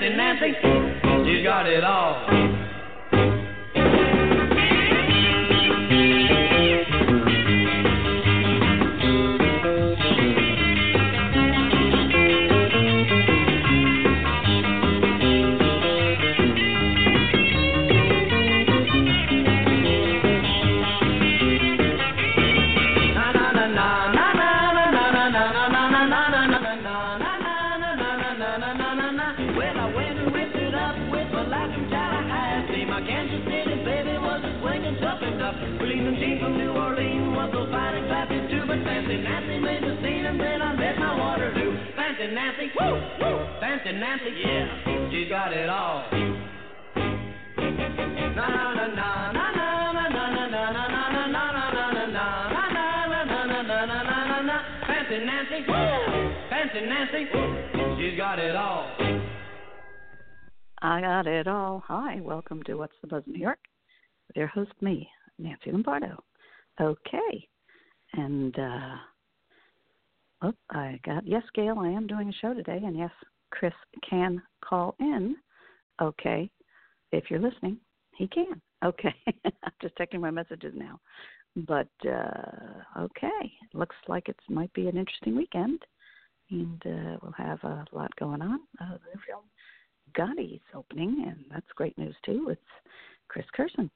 fancy Nancy, she got it all. Your host, me, Nancy Lombardo. Okay, and uh, oh, I got yes, Gail. I am doing a show today, and yes, Chris can call in. Okay, if you're listening, he can. Okay, I'm just checking my messages now. But uh, okay, looks like it might be an interesting weekend, and uh, we'll have a lot going on. Uh, the film Gotti's opening, and that's great news too. It's Chris Kerson,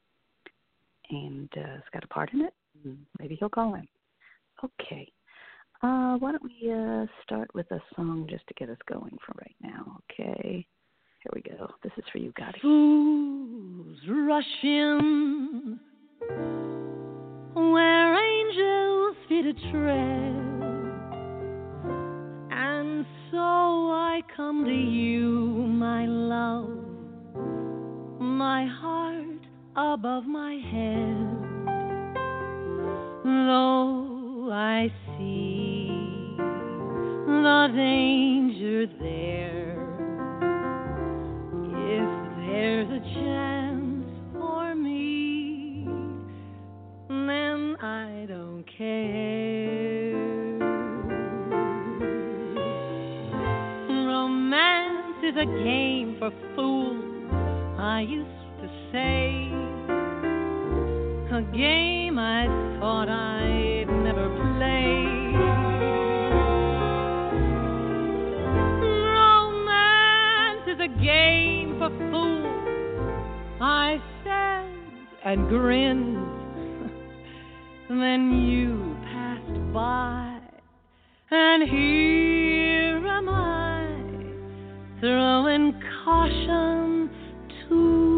and uh, it's got a part in it. Maybe he'll call in. Okay. Uh, why don't we uh, start with a song just to get us going for right now? Okay. Here we go. This is for you, Gotti. Fools rush in where angels fear to tread, and so I come to you, my love, my heart above my head. Though I see the danger there, if there's a chance for me, then I don't care. Romance is a game for fools, I used to say. Game I thought I'd never play. Romance is a game for fools, I said and grinned. then you passed by, and here am I, throwing caution to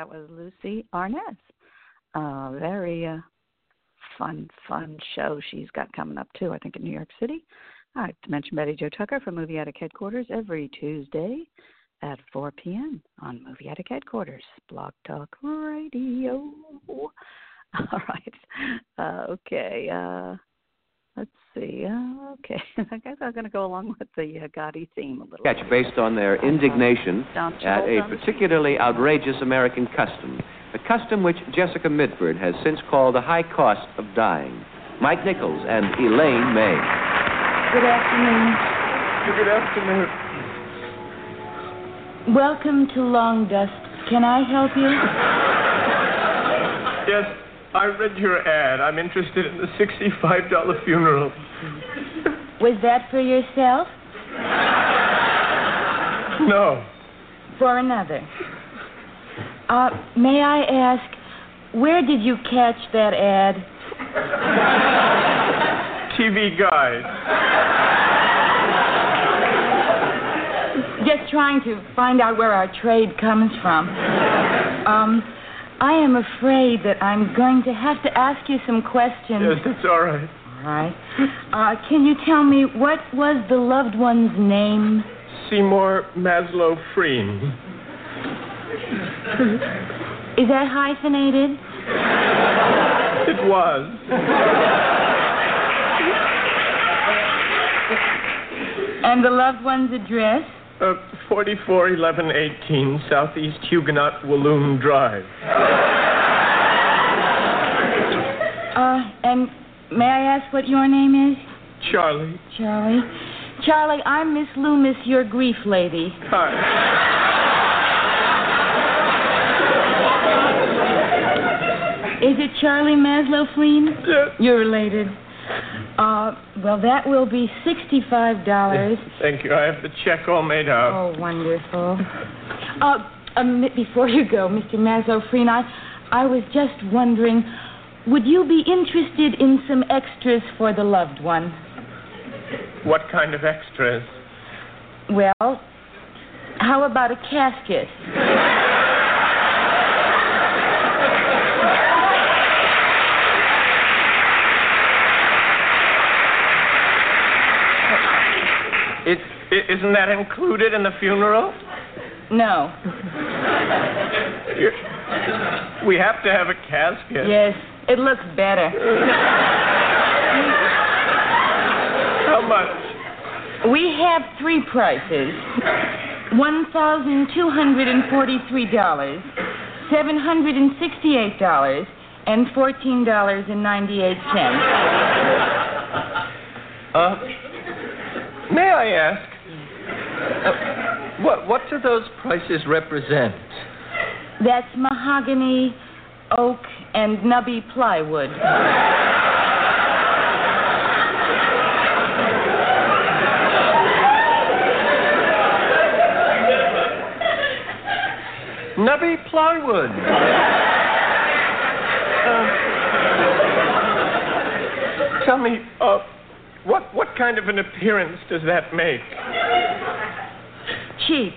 that was Lucie Arnaz. Uh, very uh, fun, fun show she's got coming up too. I think in New York City. I have to mention Betty Jo Tucker from Movie Addict Headquarters every Tuesday at 4 p.m. on Movie Addict Headquarters, Blog Talk Radio. All right. Uh, okay. Uh, let's see. Uh, okay. I guess I'm going to go along with the uh, Gotti theme a little. sketch based on their indignation Don't at a particularly outrageous American custom, a custom which Jessica Mitford has since called the high cost of dying. Mike Nichols and Elaine May. Good afternoon. Good afternoon. Welcome to Long Dust. Can I help you? Yes, I read your ad. I'm interested in the $65 funeral. Was that for yourself? No. For another? Uh, may I ask, where did you catch that ad? TV Guide. Just trying to find out where our trade comes from. Um, I am afraid that I'm going to have to ask you some questions. Yes, that's all right. All right. Uh, can you tell me what was the loved one's name? Seymour Maslow Freen. Is that hyphenated? It was. And the loved one's address? Uh, 441118 Southeast Huguenot Walloon Drive. Uh, and may I ask what your name is? Charlie. Charlie. Charlie, I'm Miss Loomis, your grief lady. Hi. Is it Charlie Maslow Fleen? Yes. You're related. Uh, well, that will be sixty-five dollars. Thank you. I have the check all made out. Oh, wonderful. Uh, a minute before you go, Mr. I, I was just wondering, would you be interested in some extras for the loved one? What kind of extras? Well, how about a casket? It, i isn't that included in the funeral? No. We have to have a casket. Yes, it looks better. How much? We have three prices one thousand two hundred and forty-three dollars, seven hundred and sixty-eight dollars, and fourteen dollars and ninety-eight cents. Uh, may I ask, uh, what what do those prices represent? That's mahogany, oak, and nubby plywood. Nubby plywood. Uh, tell me, uh, what what kind of an appearance does that make? Cheap.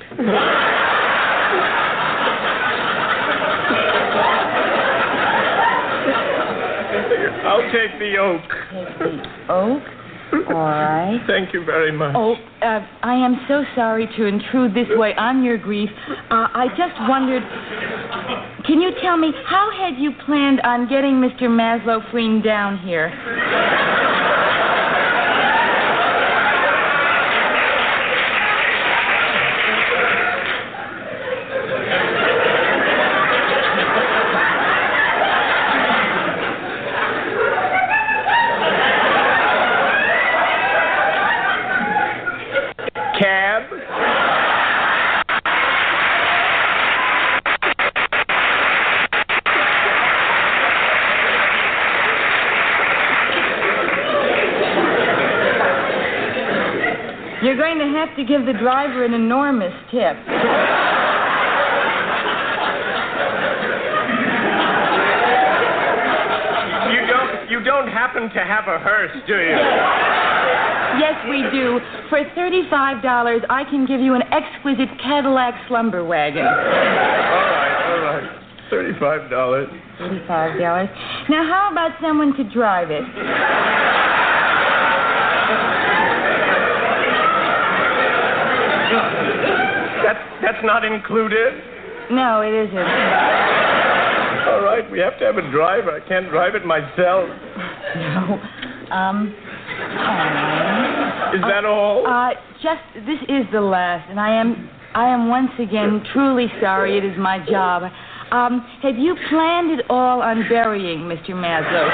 I'll take the oak. Take the oak. All right. Thank you very much. Oh, uh, I am so sorry to intrude this way on your grief. Uh, I just wondered, can you tell me how had you planned on getting Mr. Maslow Freen down here? You're going to have to give the driver an enormous tip. You don't you don't happen to have a hearse, do you? Yes, we do. For $35, I can give you an exquisite Cadillac slumber wagon. All right, all right. Thirty-five dollars. $35. Now, how about someone to drive it? That's not included. No, it isn't. All right, we have to have a driver. I can't drive it myself. No. Um, fine. Is that all? Uh, just this is the last, and I am I am once again truly sorry. It is my job. Um, have you planned it all on burying Mr. Maslow?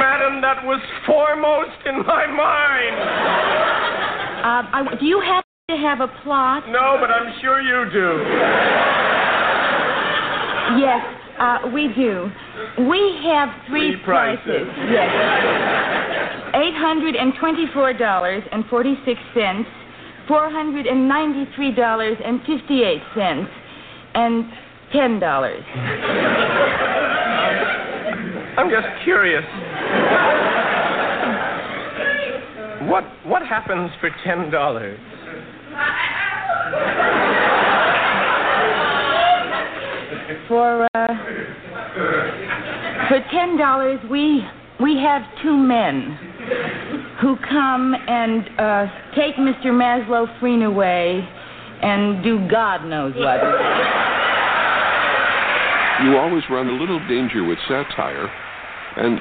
Madam, that was foremost in my mind. Uh, I, do you happen to have a plot? No, but I'm sure you do. Yes, uh, we do. We have three, Three prices. Yes. Eight hundred and twenty-four dollars and forty-six cents, four hundred and ninety-three dollars and fifty-eight cents, and ten dollars. I'm just curious. What what happens for ten dollars? For uh, for ten dollars, we we have two men who come and uh, take Mr. Maslow Freen away and do God knows what. You always run a little danger with satire, and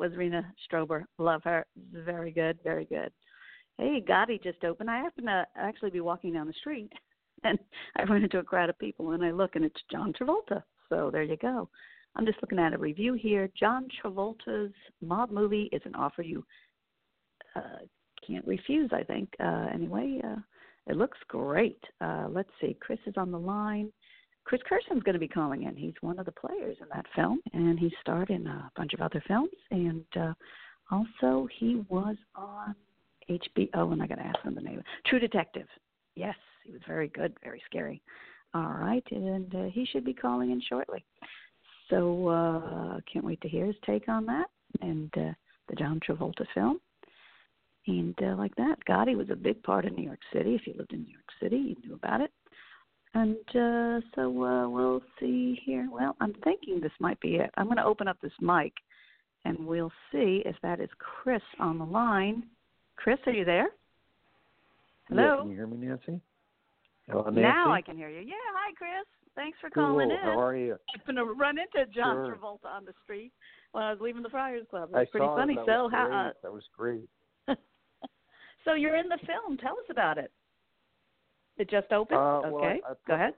was Rena Strober. Love her. Very good, very good. Hey, Gotti just opened. I happen to actually be walking down the street, and I run into a crowd of people, and I look, and it's John Travolta. So there you go. I'm just looking at a review here. John Travolta's mob movie is an offer you uh, can't refuse. I think. Uh, anyway, uh, it looks great. Uh, let's see. Chris is on the line. Chris Kerson's going to be calling in. He's one of the players in that film, and he starred in a bunch of other films. And uh, also, he was on HBO, and I got to ask him the name. True Detective. Yes, he was very good, very scary. All right, and uh, he should be calling in shortly. So uh, can't wait to hear his take on that and uh, the John Travolta film. And uh, like that, Gotti was a big part of New York City. If you lived in New York City, you knew about it. And uh, so uh, we'll see here. Well, I'm thinking this might be it. I'm going to open up this mic, and we'll see if that is Chris on the line. Chris, are you there? Hello. Yeah, can you hear me, Nancy? Hello, Nancy? Now I can hear you. Yeah, hi, Chris. Thanks for calling cool. in. How are you? I happened to run into John Sure. Travolta on the street when I was leaving the Friars Club. It I was pretty saw funny. That so was how? Uh, that was great. so you're in the film. Tell us about it. It just opened. Uh, well, okay, I- I- go ahead.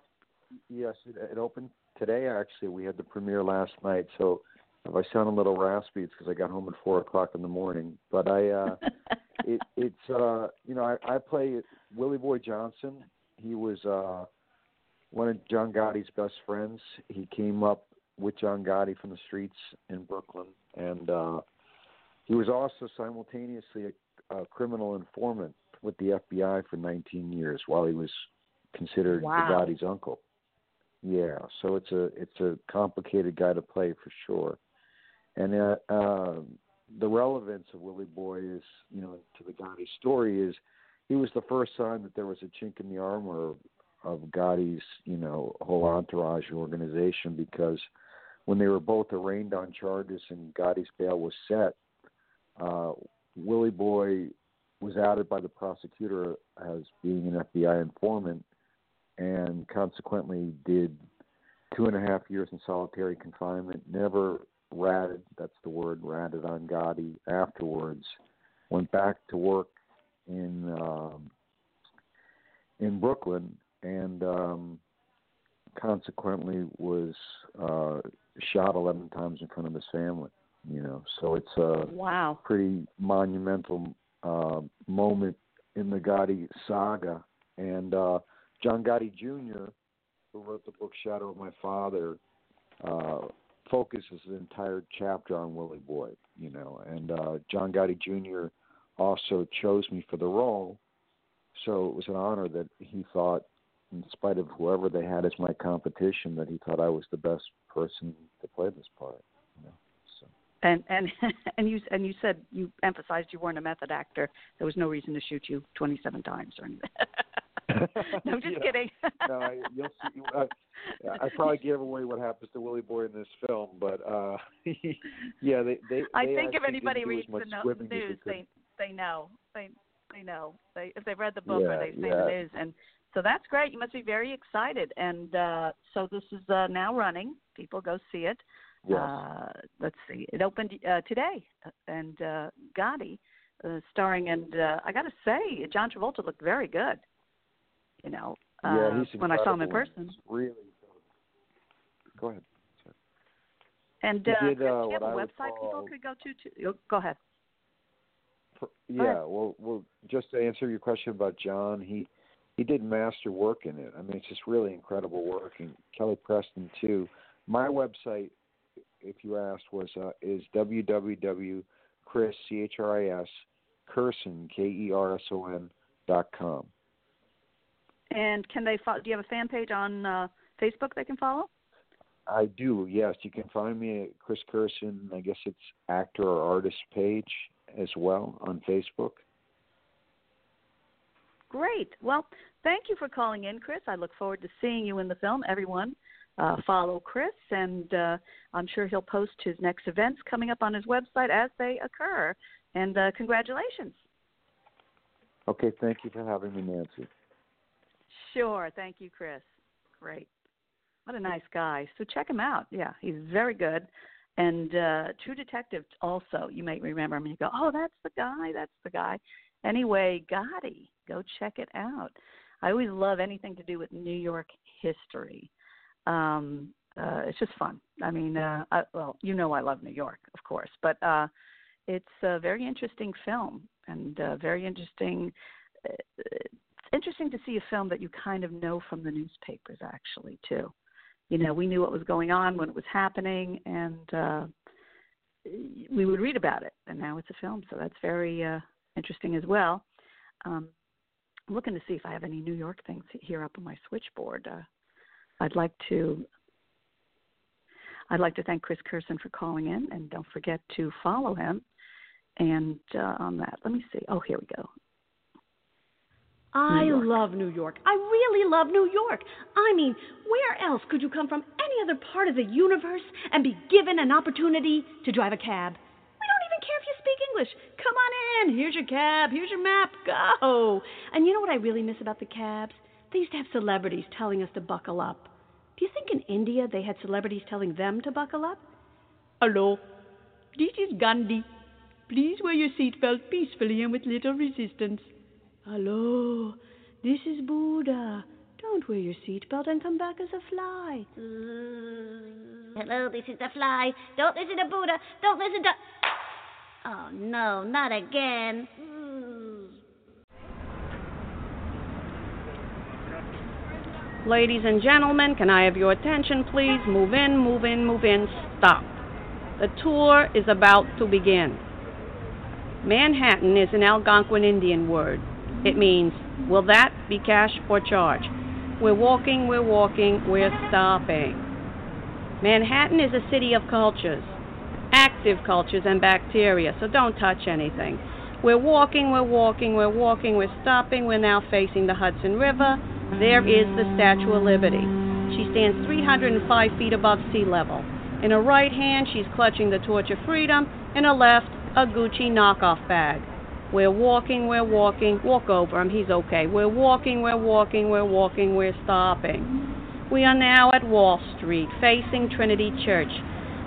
Yes, it, it opened today. Actually, we had the premiere last night. So if I sound a little raspy, it's because I got home at four o'clock in the morning. But I, uh, it, it's uh, you know, I, I play Willie Boy Johnson. He was uh, one of John Gotti's best friends. He came up with John Gotti from the streets in Brooklyn, and uh, he was also simultaneously a, a criminal informant with the FBI for 19 years while he was considered Wow. Gotti's uncle. Yeah, so it's a it's a complicated guy to play for sure, and uh, uh, the relevance of Willie Boy is you know to the Gotti story is he was the first sign that there was a chink in the armor of, of Gotti's you know whole entourage and organization because when they were both arraigned on charges and Gotti's bail was set, uh, Willie Boy was outed by the prosecutor as being an FBI informant and consequently did two and a half years in solitary confinement, never ratted, that's the word, ratted on Gotti afterwards, went back to work in um, in Brooklyn and um, consequently was uh, shot 11 times in front of his family, you know. So it's a Wow. pretty monumental uh, moment in the Gotti saga. And uh, John Gotti Jr., who wrote the book Shadow of My Father, uh, focuses the entire chapter on Willie Boy, you know. And uh, John Gotti Jr. also chose me for the role, so it was an honor that he thought, in spite of whoever they had as my competition, that he thought I was the best person to play this part. You know? So. And and and you and you said you emphasized you weren't a method actor. There was no reason to shoot you 27 times or anything. no, just Yeah. kidding. no, I, you'll see. I, I probably gave away what happens to Willie Boy in this film, but uh yeah, they they. I they think if anybody didn't do as reads the no- news, they they they know they they know they if they've read the book Yeah, or they've seen yeah. the news, and so that's great. You must be very excited. And uh so this is uh, now running. People go see it. Yes. Uh, let's see. It opened uh, today, and uh, Gotti, uh, starring, and uh, I got to say, John Travolta looked very good. You know, uh, yeah, he's when I saw him in person. He's Really. good. Go ahead. And uh, did, uh, do you have a website people could go to? to oh, go ahead. For- Go ahead. Yeah, well, well, just to answer your question about John, he he did master work in it. I mean, it's just really incredible work, and Kelly Preston too. My website, if you asked, was uh, is www chris c h r i s Kerson k e r s o n dot com. And can they follow? Do you have a fan page on uh, Facebook they can follow? I do, yes. You can find me at Chris Kerson. I guess it's actor or artist page as well on Facebook. Great. Well, thank you for calling in, Chris. I look forward to seeing you in the film. Everyone, uh, follow Chris, and uh, I'm sure he'll post his next events coming up on his website as they occur. And uh, congratulations. Okay, thank you for having me, Nancy. Sure. Thank you, Chris. Great. What a nice guy. So check him out. Yeah, he's very good. And uh True Detective also, you might remember him. You go, oh, that's the guy. That's the guy. Anyway, Gotti, go check it out. I always love anything to do with New York history. Um, uh, it's just fun. I mean, uh, I, well, you know, I love New York, of course, but uh, it's a very interesting film and uh, very interesting. uh, It's interesting to see a film that you kind of know from the newspapers, actually, too. You know, we knew what was going on when it was happening, and uh, we would read about it, and now it's a film, so that's very uh, interesting as well. Um, I'm looking to see if I have any New York things here up on my switchboard. Uh, I'd like to I'd like to thank Chris Kerson for calling in, and don't forget to follow him. And uh, on that, let me see. Oh, here we go. I love New York. I really love New York. I mean, where else could you come from any other part of the universe and be given an opportunity to drive a cab? We don't even care if you speak English. Come on in. Here's your cab. Here's your map. Go. And you know what I really miss about the cabs? They used to have celebrities telling us to buckle up. Do you think in India they had celebrities telling them to buckle up? Hello. This is Gandhi. Please wear your seatbelt peacefully and with little resistance. Hello, this is Buddha. Don't wear your seatbelt and come back as a fly. Mm. Hello, this is the fly. Don't listen to Buddha. Don't listen to. Oh no, not again. Ladies and gentlemen, can I have your attention, please? Move in, move in, move in. Stop. The tour is about to begin. Manhattan is an Algonquin Indian word. It means, will that be cash or charge? We're walking, we're walking, we're stopping. Manhattan is a city of cultures, active cultures and bacteria, so don't touch anything. We're walking, we're walking, we're walking, we're stopping. We're now facing the Hudson River. There is the Statue of Liberty. She stands 305 feet above sea level. In her right hand, she's clutching the torch of freedom. In her left, a Gucci knockoff bag. We're walking, we're walking. Walk over him, he's okay. We're walking, we're walking, we're walking, we're stopping. We are now at Wall Street, facing Trinity Church,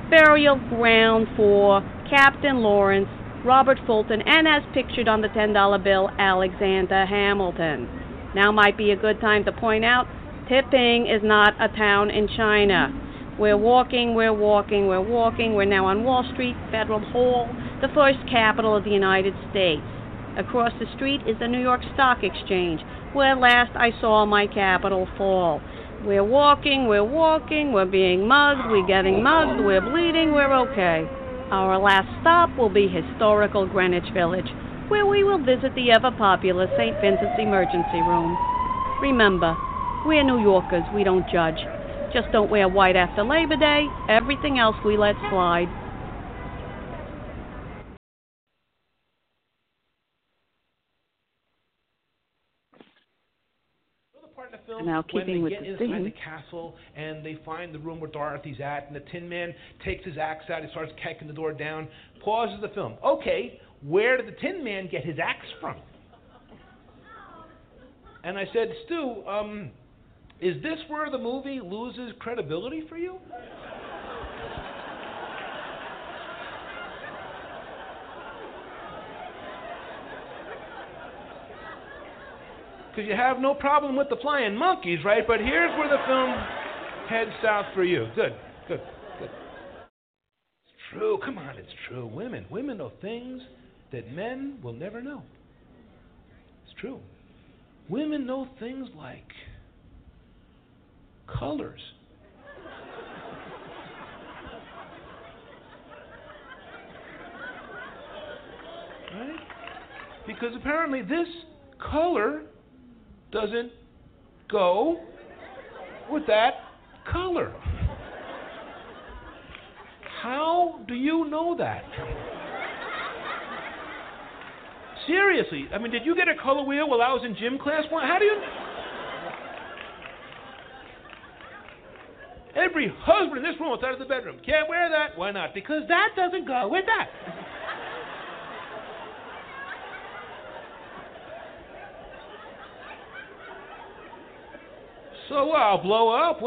burial ground for Captain Lawrence, Robert Fulton, and as pictured on the $10 bill, Alexander Hamilton. Now might be a good time to point out Tipping is not a town in China. We're walking, we're walking, we're walking. We're now on Wall Street, Federal Hall, the first capital of the United States. Across the street is the New York Stock Exchange, where last I saw my capital fall. We're walking, we're walking, we're being mugged, we're getting mugged, we're bleeding, we're okay. Our last stop will be historical Greenwich Village, where we will visit the ever popular St. Vincent's Emergency Room. Remember, we're New Yorkers, we don't judge. Just don't wear white after Labor Day. Everything else we let slide. Now, keeping when they get the inside theme. the castle and they find the room where Dorothy's at, and the Tin Man takes his axe out, he starts kicking the door down, pauses the film. Okay, where did the Tin Man get his axe from? And I said, Stu, um, is this where the movie loses credibility for you? Because you have no problem with the flying monkeys, right? But here's where the film heads south for you. Good, good, good. It's true. Come on, it's true. Women, women know things that men will never know. It's true. Women know things like colors. Right? Because apparently this color doesn't go with that color. How do you know that? Seriously, I mean, did you get a color wheel while I was in gym class? How do you? Every husband in this room outside of the bedroom can't wear that. Why not? Because that doesn't go with that. So I'll blow up.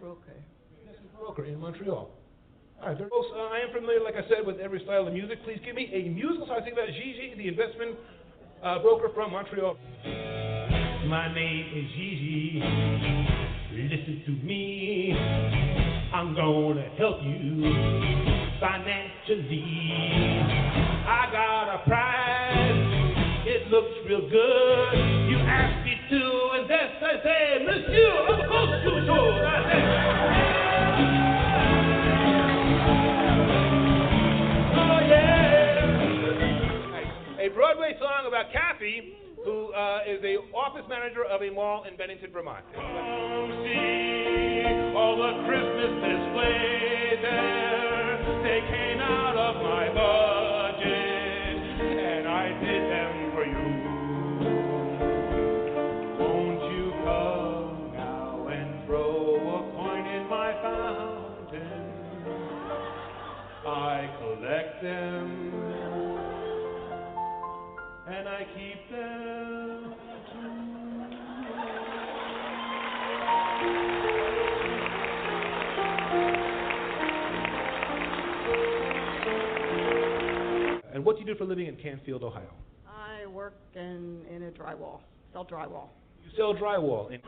Broker. Broker in Montreal. All right, folks, uh, I am familiar, like I said, with every style of music. Please give me a musical song. I think about Gigi, the investment uh, broker from Montreal. My name is Gigi. Listen to me. I'm gonna help you financially. I got a prize. It looks real good. You asked me to invest. I say, Monsieur, of course you should. I said, Broadway song about Kathy, who uh, is a office manager of a mall in Bennington, Vermont. Come see all the Christmas display there. They came out of my budget, you do for a living in Canfield, Ohio? I work in in a drywall. Sell drywall. You sell drywall. In-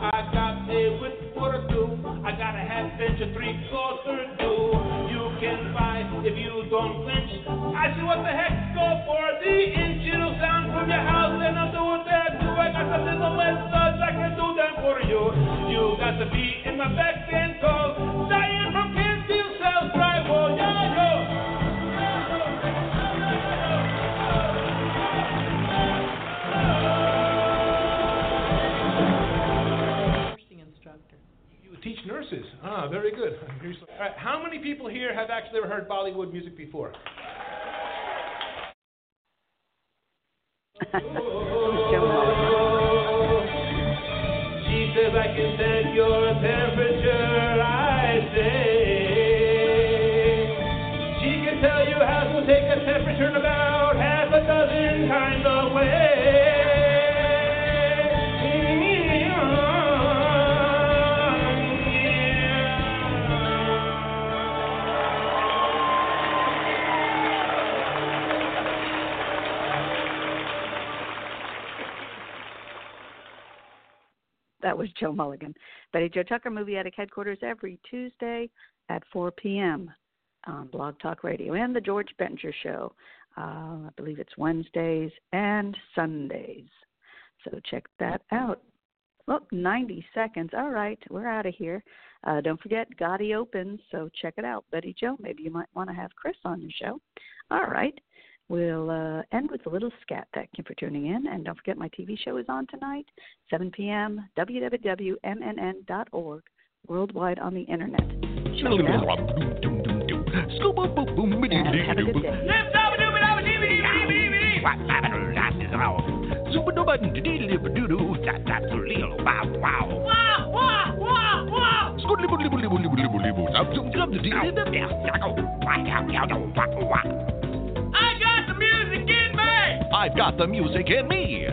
I got a whip for a two. I got a half inch, a three quarter two. You can buy if you don't flinch. I see what the heck, go for the inch. It'll sound from your house, right, how many people here have actually ever heard Bollywood music before? was Joe Mulligan. Betty Jo Tucker Movie Addict headquarters every Tuesday at 4 p.m. on Blog Talk Radio and the George Bencher Show. Uh, I believe it's Wednesdays and Sundays. So check that out. Well, 90 seconds. All right, we're out of here. Uh, don't forget, Gotti opens, so check it out. Betty Joe, maybe you might want to have Chris on your show. All right, we'll uh, end with a little scat. Thank you for tuning in. And don't forget, my TV show is on tonight, 7 p.m., www.mnn.org, worldwide on the internet. Check I've got the music in me.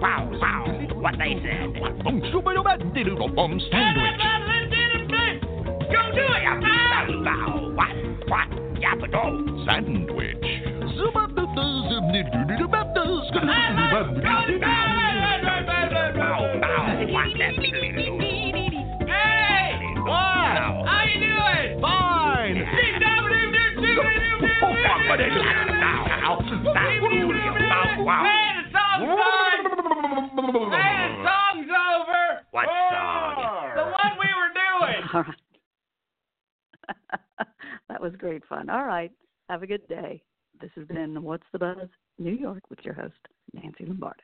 Wow, wow, what they said. Sandwich. Go do it, Wow, what, what, yapado. Sandwich. Song's done! Man, the song's over! What song? The one we were doing! All right. that was great fun. All right. Have a good day. This has been What's the Buzz New York with your host, Nancy Lombardo.